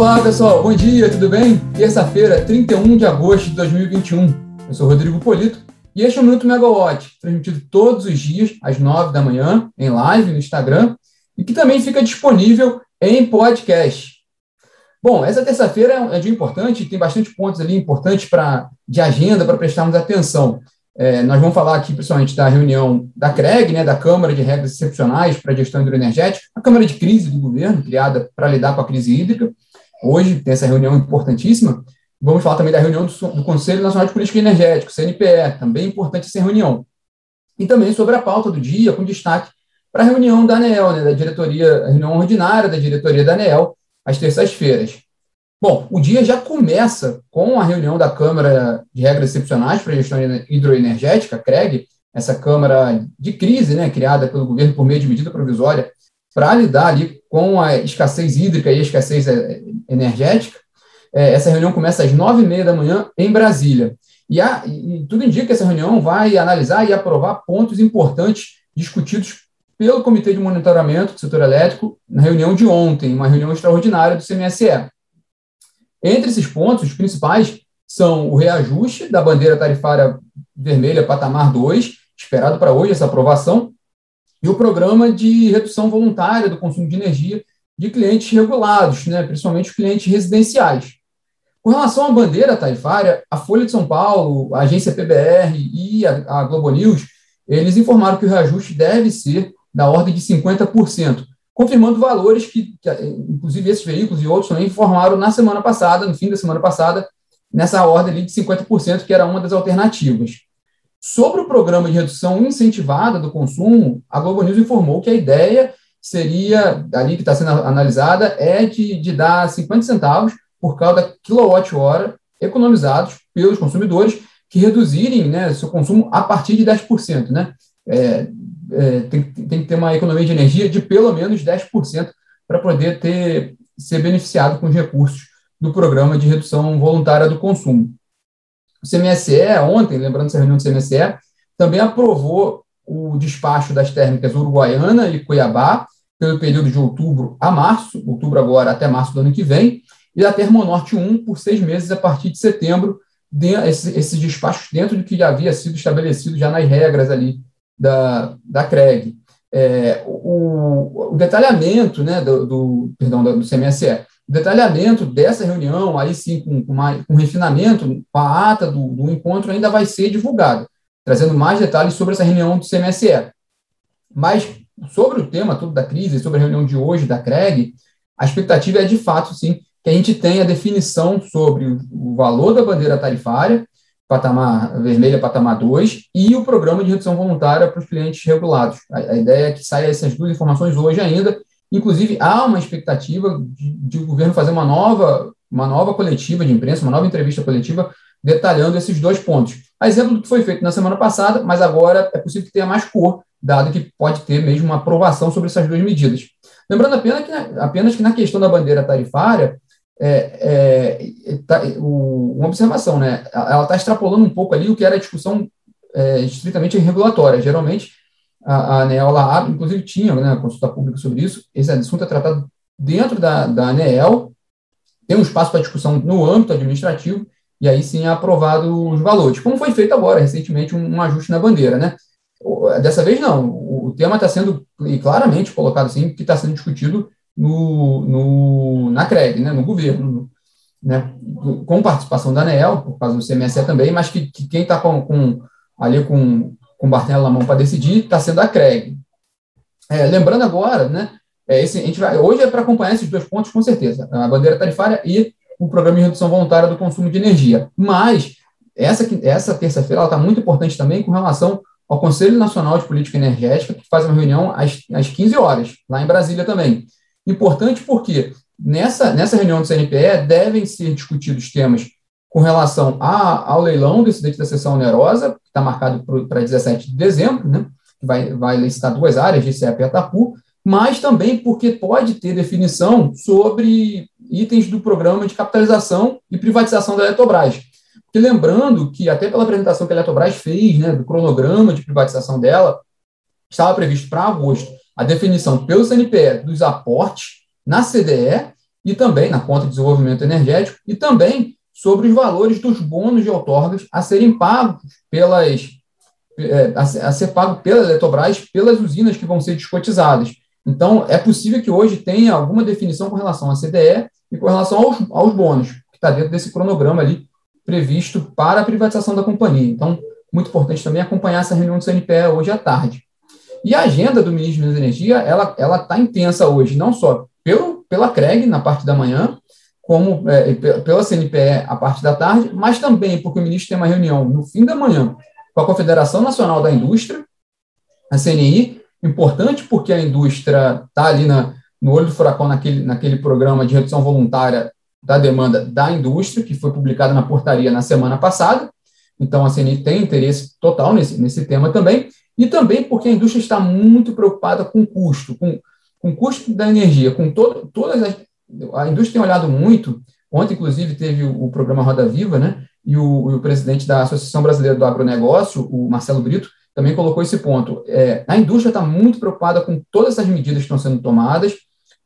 Olá, pessoal. Bom dia, tudo bem? Terça-feira, 31 de agosto de 2021. Eu sou Rodrigo Polito e este é o Minuto Megawatt, transmitido todos os dias às 9 da manhã em live no Instagram e que também fica disponível em podcast. Bom, essa terça-feira é um dia importante, tem bastante pontos ali importantes para de agenda para prestarmos atenção. É, nós vamos falar aqui principalmente da reunião da CREG, né, da Câmara de Regras Excepcionais para a Gestão Hidroenergética, a Câmara de Crise do governo, criada para lidar com a crise hídrica. Hoje tem essa reunião importantíssima. Vamos falar também da reunião do, do Conselho Nacional de Política Energética, CNPE, também importante essa reunião. E também sobre a pauta do dia, com destaque para a reunião da ANEEL, né, da diretoria, reunião ordinária da diretoria da ANEEL, às terças-feiras. Bom, o dia já começa com a reunião da Câmara de Regras Excepcionais para a Gestão Hidroenergética, CREG, essa Câmara de crise, né, criada pelo governo por meio de medida provisória para lidar ali com a escassez hídrica e a escassez é, energética. É, essa reunião começa às nove e meia da manhã em Brasília. E, e tudo indica que essa reunião vai analisar e aprovar pontos importantes discutidos pelo Comitê de Monitoramento do Setor Elétrico na reunião de ontem, uma reunião extraordinária do CMSE. Entre esses pontos, os principais são o reajuste da bandeira tarifária vermelha patamar 2, esperado para hoje essa aprovação, e o programa de redução voluntária do consumo de energia de clientes regulados, né, principalmente clientes residenciais. Com relação à bandeira tarifária, a Folha de São Paulo, a agência PBR e a, a Globo News, eles informaram que o reajuste deve ser da ordem de 50%, confirmando valores que, que, inclusive, esses veículos e outros também informaram na semana passada, no fim da semana passada, nessa ordem de 50%, que era uma das alternativas. Sobre o programa de redução incentivada do consumo, a Globo News informou que a ideia seria, ali que está sendo analisada, é de, de dar 50 centavos por cada quilowatt-hora economizados pelos consumidores que reduzirem né, seu consumo a partir de 10%. Né? É, é, tem, tem que ter uma economia de energia de pelo menos 10% para poder ter, ser beneficiado com os recursos do programa de redução voluntária do consumo. O CMSE, ontem, lembrando essa reunião do CMSE, também aprovou o despacho das térmicas Uruguaiana e Cuiabá, pelo período de outubro a março, outubro agora até março do ano que vem, e da Termonorte 1 por seis meses a partir de setembro, esses, esses despachos dentro do que já havia sido estabelecido já nas regras ali da, da CREG. É, o, o, detalhamento né, do, do, perdão, do CMSE detalhamento dessa reunião, aí sim, com, com, mais, com refinamento, a ata do, do, encontro, ainda vai ser divulgado, trazendo mais detalhes sobre essa reunião do CMSE. Mas, sobre o tema todo da crise, sobre a reunião de hoje da CREG, a expectativa é, de fato, sim, que a gente tenha definição sobre o, o valor da bandeira tarifária, patamar vermelha, patamar 2, e o programa de redução voluntária para os clientes regulados. A, a ideia é que saia essas duas informações hoje ainda, Inclusive, há uma expectativa de, de, o governo fazer uma nova, uma nova coletiva de imprensa, uma nova entrevista coletiva, detalhando esses dois pontos. A exemplo do que foi feito na semana passada, mas agora é possível que tenha mais cor, dado que pode ter mesmo uma aprovação sobre essas duas medidas. Lembrando apenas que, apenas que na questão da bandeira tarifária, é, é, tá, o, uma observação, né? Ela está extrapolando um pouco ali o que era a discussão é, estritamente regulatória. Geralmente, a, a lá abre, inclusive tinha né, consulta pública sobre isso, esse assunto é tratado dentro da, da ANEEL, tem um espaço para discussão no âmbito administrativo, e aí sim é aprovado os valores, como foi feito agora, recentemente, um, um ajuste na bandeira, né? Dessa vez não, o tema está sendo claramente colocado assim, que está sendo discutido no, no, na CREG, né, no governo, né, com participação da ANEEL, por causa do CMSE também, mas que, que quem está com, com, ali com com o Bartelo na mão para decidir, está sendo a CREG. É, lembrando agora, né, é, esse, a gente vai, hoje é para acompanhar esses dois pontos, com certeza, a bandeira tarifária e o programa de redução voluntária do consumo de energia. Mas essa, essa terça-feira está muito importante também com relação ao Conselho Nacional de Política Energética, que faz uma reunião às, às 15 horas, lá em Brasília também. Importante porque nessa, nessa reunião do CNPE devem ser discutidos temas com relação a, ao leilão do incidente da sessão onerosa, que está marcado para 17 de dezembro, né, vai, vai licitar duas áreas, GCEP e Atapu, mas também porque pode ter definição sobre itens do programa de capitalização e privatização da Eletrobras. Porque lembrando que, até pela apresentação que a Eletrobras fez, né, do cronograma de privatização dela, estava previsto para agosto a definição pelo CNPE dos aportes na CDE e também na conta de desenvolvimento energético, e também sobre os valores dos bônus de outorgas a serem pagos pelas é, a, ser pago pela Eletrobras pelas usinas que vão ser descotizadas. Então, é possível que hoje tenha alguma definição com relação à CDE e com relação aos, aos bônus, que está dentro desse cronograma ali previsto para a privatização da companhia. Então, muito importante também acompanhar essa reunião do CNPE hoje à tarde. E a agenda do ministro da Energia, ela está intensa hoje, não só pelo, pela CREG, na parte da manhã, como é, pela CNPE, a parte da tarde, mas também porque o ministro tem uma reunião no fim da manhã com a Confederação Nacional da Indústria, a CNI, importante porque a indústria está ali na, no olho do furacão naquele, naquele programa de redução voluntária da demanda da indústria, que foi publicado na portaria na semana passada. Então, a CNI tem interesse total nesse, nesse tema também, e também porque a indústria está muito preocupada com o custo, com, com o custo da energia, com todo, todas as. A indústria tem olhado muito, ontem, inclusive, teve o, programa Roda Viva, né? E o, o, presidente da Associação Brasileira do Agronegócio, o Marcelo Brito, também colocou esse ponto. É, a indústria está muito preocupada com todas essas medidas que estão sendo tomadas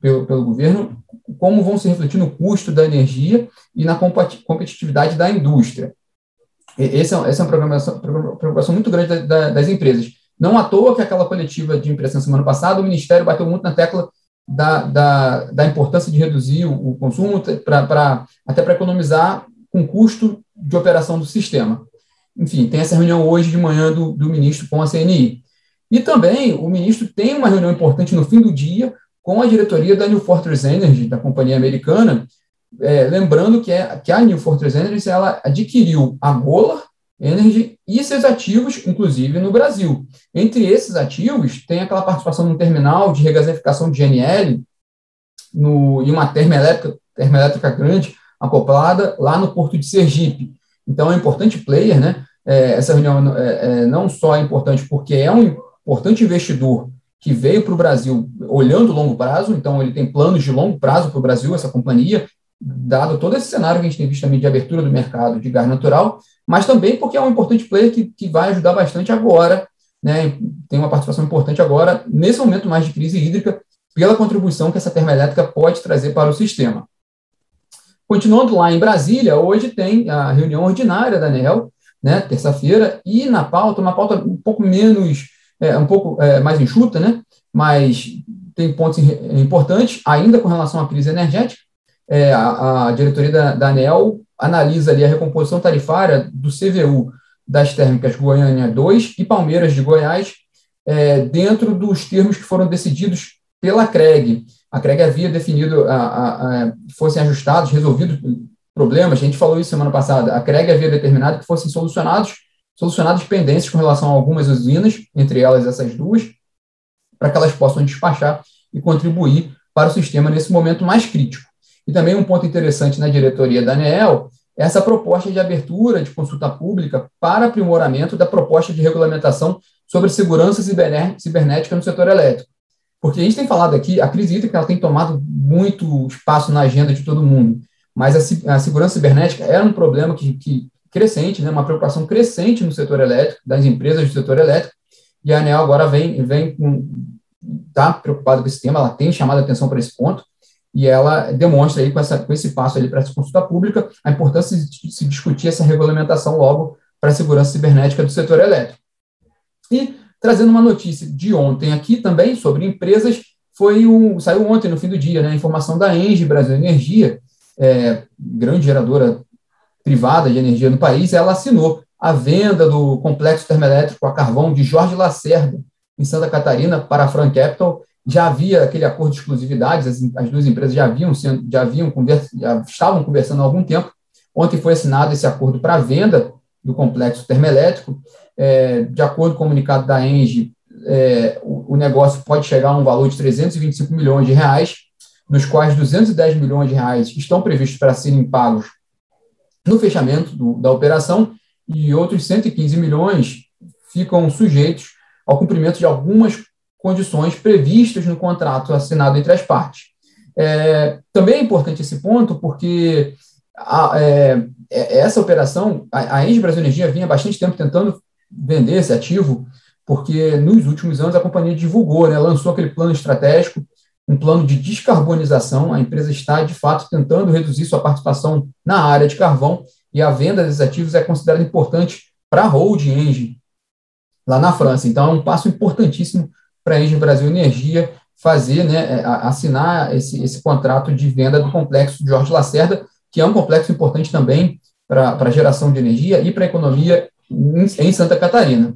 pelo, pelo governo, como vão se refletir no custo da energia e na competitividade da indústria. Esse é, essa é uma preocupação, preocupação muito grande da, da, das empresas. Não à toa que aquela coletiva de imprensa na semana passada, o Ministério bateu muito na tecla da, da, da importância de reduzir o, o consumo, pra, pra, até para economizar com custo de operação do sistema. Enfim, tem essa reunião hoje de manhã do, do ministro com a CNI. E também o ministro tem uma reunião importante no fim do dia com a diretoria da New Fortress Energy, da companhia americana, é, lembrando que, é, que a New Fortress Energy ela adquiriu a Golar Energy e seus ativos, inclusive no Brasil. Entre esses ativos, tem aquela participação no terminal de regasificação de GNL no, e uma termoelétrica, termoelétrica grande acoplada lá no Porto de Sergipe. Então, é um importante player, né? É, essa reunião é, é, não só é importante porque é um importante investidor que veio para o Brasil olhando longo prazo, então ele tem planos de longo prazo para o Brasil, essa companhia, dado todo esse cenário que a gente tem visto também de abertura do mercado de gás natural, mas também porque é um importante player que, que vai ajudar bastante agora, né, tem uma participação importante agora, nesse momento mais de crise hídrica, pela contribuição que essa termoelétrica pode trazer para o sistema. Continuando lá em Brasília, hoje tem a reunião ordinária da ANEL, né, terça-feira, e na pauta, uma pauta um pouco menos, é, um pouco é, mais enxuta, né, mas tem pontos importantes, ainda com relação à crise energética. É, a, a, diretoria da, da ANEL analisa ali a recomposição tarifária do CVU das térmicas Goiânia 2 e Palmeiras de Goiás, é, dentro dos termos que foram decididos pela CREG. A CREG havia definido, a, a, a, fossem ajustados, resolvidos problemas, a gente falou isso semana passada, a CREG havia determinado que fossem solucionados, solucionadas pendências com relação a algumas usinas, entre elas essas duas, para que elas possam despachar e contribuir para o sistema nesse momento mais crítico. E também um ponto interessante na diretoria da ANEEL é essa proposta de abertura de consulta pública para aprimoramento da proposta de regulamentação sobre segurança cibernética no setor elétrico. Porque a gente tem falado aqui, a crise hídrica ela tem tomado muito espaço na agenda de todo mundo, mas a, a segurança cibernética era um problema que, que crescente, né, uma preocupação crescente no setor elétrico, das empresas do setor elétrico, e a ANEL agora vem, vem está preocupada com esse tema, ela tem chamado a atenção para esse ponto, e ela demonstra aí com, essa, com esse passo ali para essa consulta pública a importância de se discutir essa regulamentação logo para a segurança cibernética do setor elétrico. E trazendo uma notícia de ontem aqui também sobre empresas. Foi o, saiu ontem, no fim do dia, né, a informação da Engie Brasil Energia, é, grande geradora privada de energia no país, ela assinou a venda do complexo termoelétrico a carvão de Jorge Lacerda, em Santa Catarina, para a Fran Capital. Já havia aquele acordo de exclusividade, as, as duas empresas já haviam, sendo, já haviam conversa, já estavam conversando há algum tempo. Ontem foi assinado esse acordo para venda do complexo termoelétrico. É, de acordo com o comunicado da Engie, é, o, o, negócio pode chegar a um valor de 325 milhões de reais, nos quais 210 milhões de reais estão previstos para serem pagos no fechamento do, da operação e outros 115 milhões ficam sujeitos ao cumprimento de algumas condições previstas no contrato assinado entre as partes. É, também é importante esse ponto porque a, é, é, essa operação, a, a Engie Brasil Energia vinha bastante tempo tentando vender esse ativo, porque nos últimos anos a companhia divulgou, né, lançou aquele plano estratégico um plano de descarbonização. A empresa está, de fato, tentando reduzir sua participação na área de carvão e a venda desses ativos é considerada importante para a Hold Engine, lá na França. Então, é um passo importantíssimo para a Engie Brasil Energia fazer, né, é, assinar esse, esse contrato de venda do complexo de Jorge Lacerda, que é um complexo importante também para a geração de energia e para a economia em, em, Santa Catarina.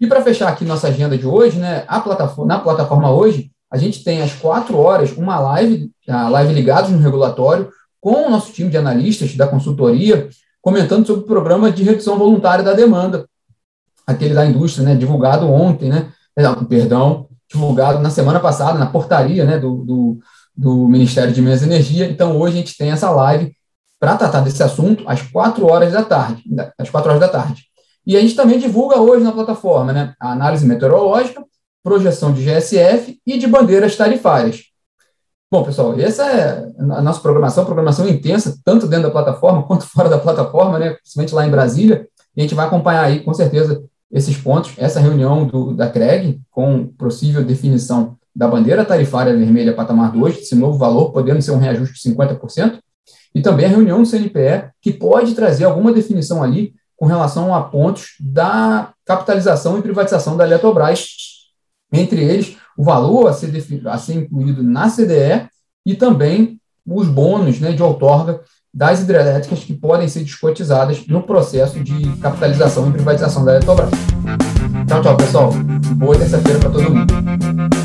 E para fechar aqui nossa agenda de hoje, né, a plataforma, na plataforma hoje, a gente tem às quatro horas uma live, a live ligados no regulatório, com o nosso time de analistas da consultoria, comentando sobre o programa de redução voluntária da demanda, aquele da indústria, né, divulgado ontem, né, perdão, divulgado na semana passada, na portaria né, do, do, do Ministério de Minas e Energia. Então, hoje a gente tem essa live para tratar desse assunto às quatro horas da tarde, às quatro horas da tarde. E a gente também divulga hoje na plataforma né, a análise meteorológica, projeção de GSF e de bandeiras tarifárias. Bom, pessoal, essa é a nossa programação, programação intensa, tanto dentro da plataforma quanto fora da plataforma, né, principalmente lá em Brasília, e a gente vai acompanhar aí, com certeza, esses pontos, essa reunião do, da CREG, com possível definição da bandeira tarifária vermelha patamar 2, esse novo valor, podendo ser um reajuste de 50%, e também a reunião do CNPE, que pode trazer alguma definição ali com relação a pontos da capitalização e privatização da Eletrobras, entre eles o valor a ser, a ser incluído na CDE e também os bônus né, de outorga das hidrelétricas que podem ser descotizadas no processo de capitalização e privatização da Eletrobras. Tchau, tchau, pessoal. Boa terça-feira para todo mundo.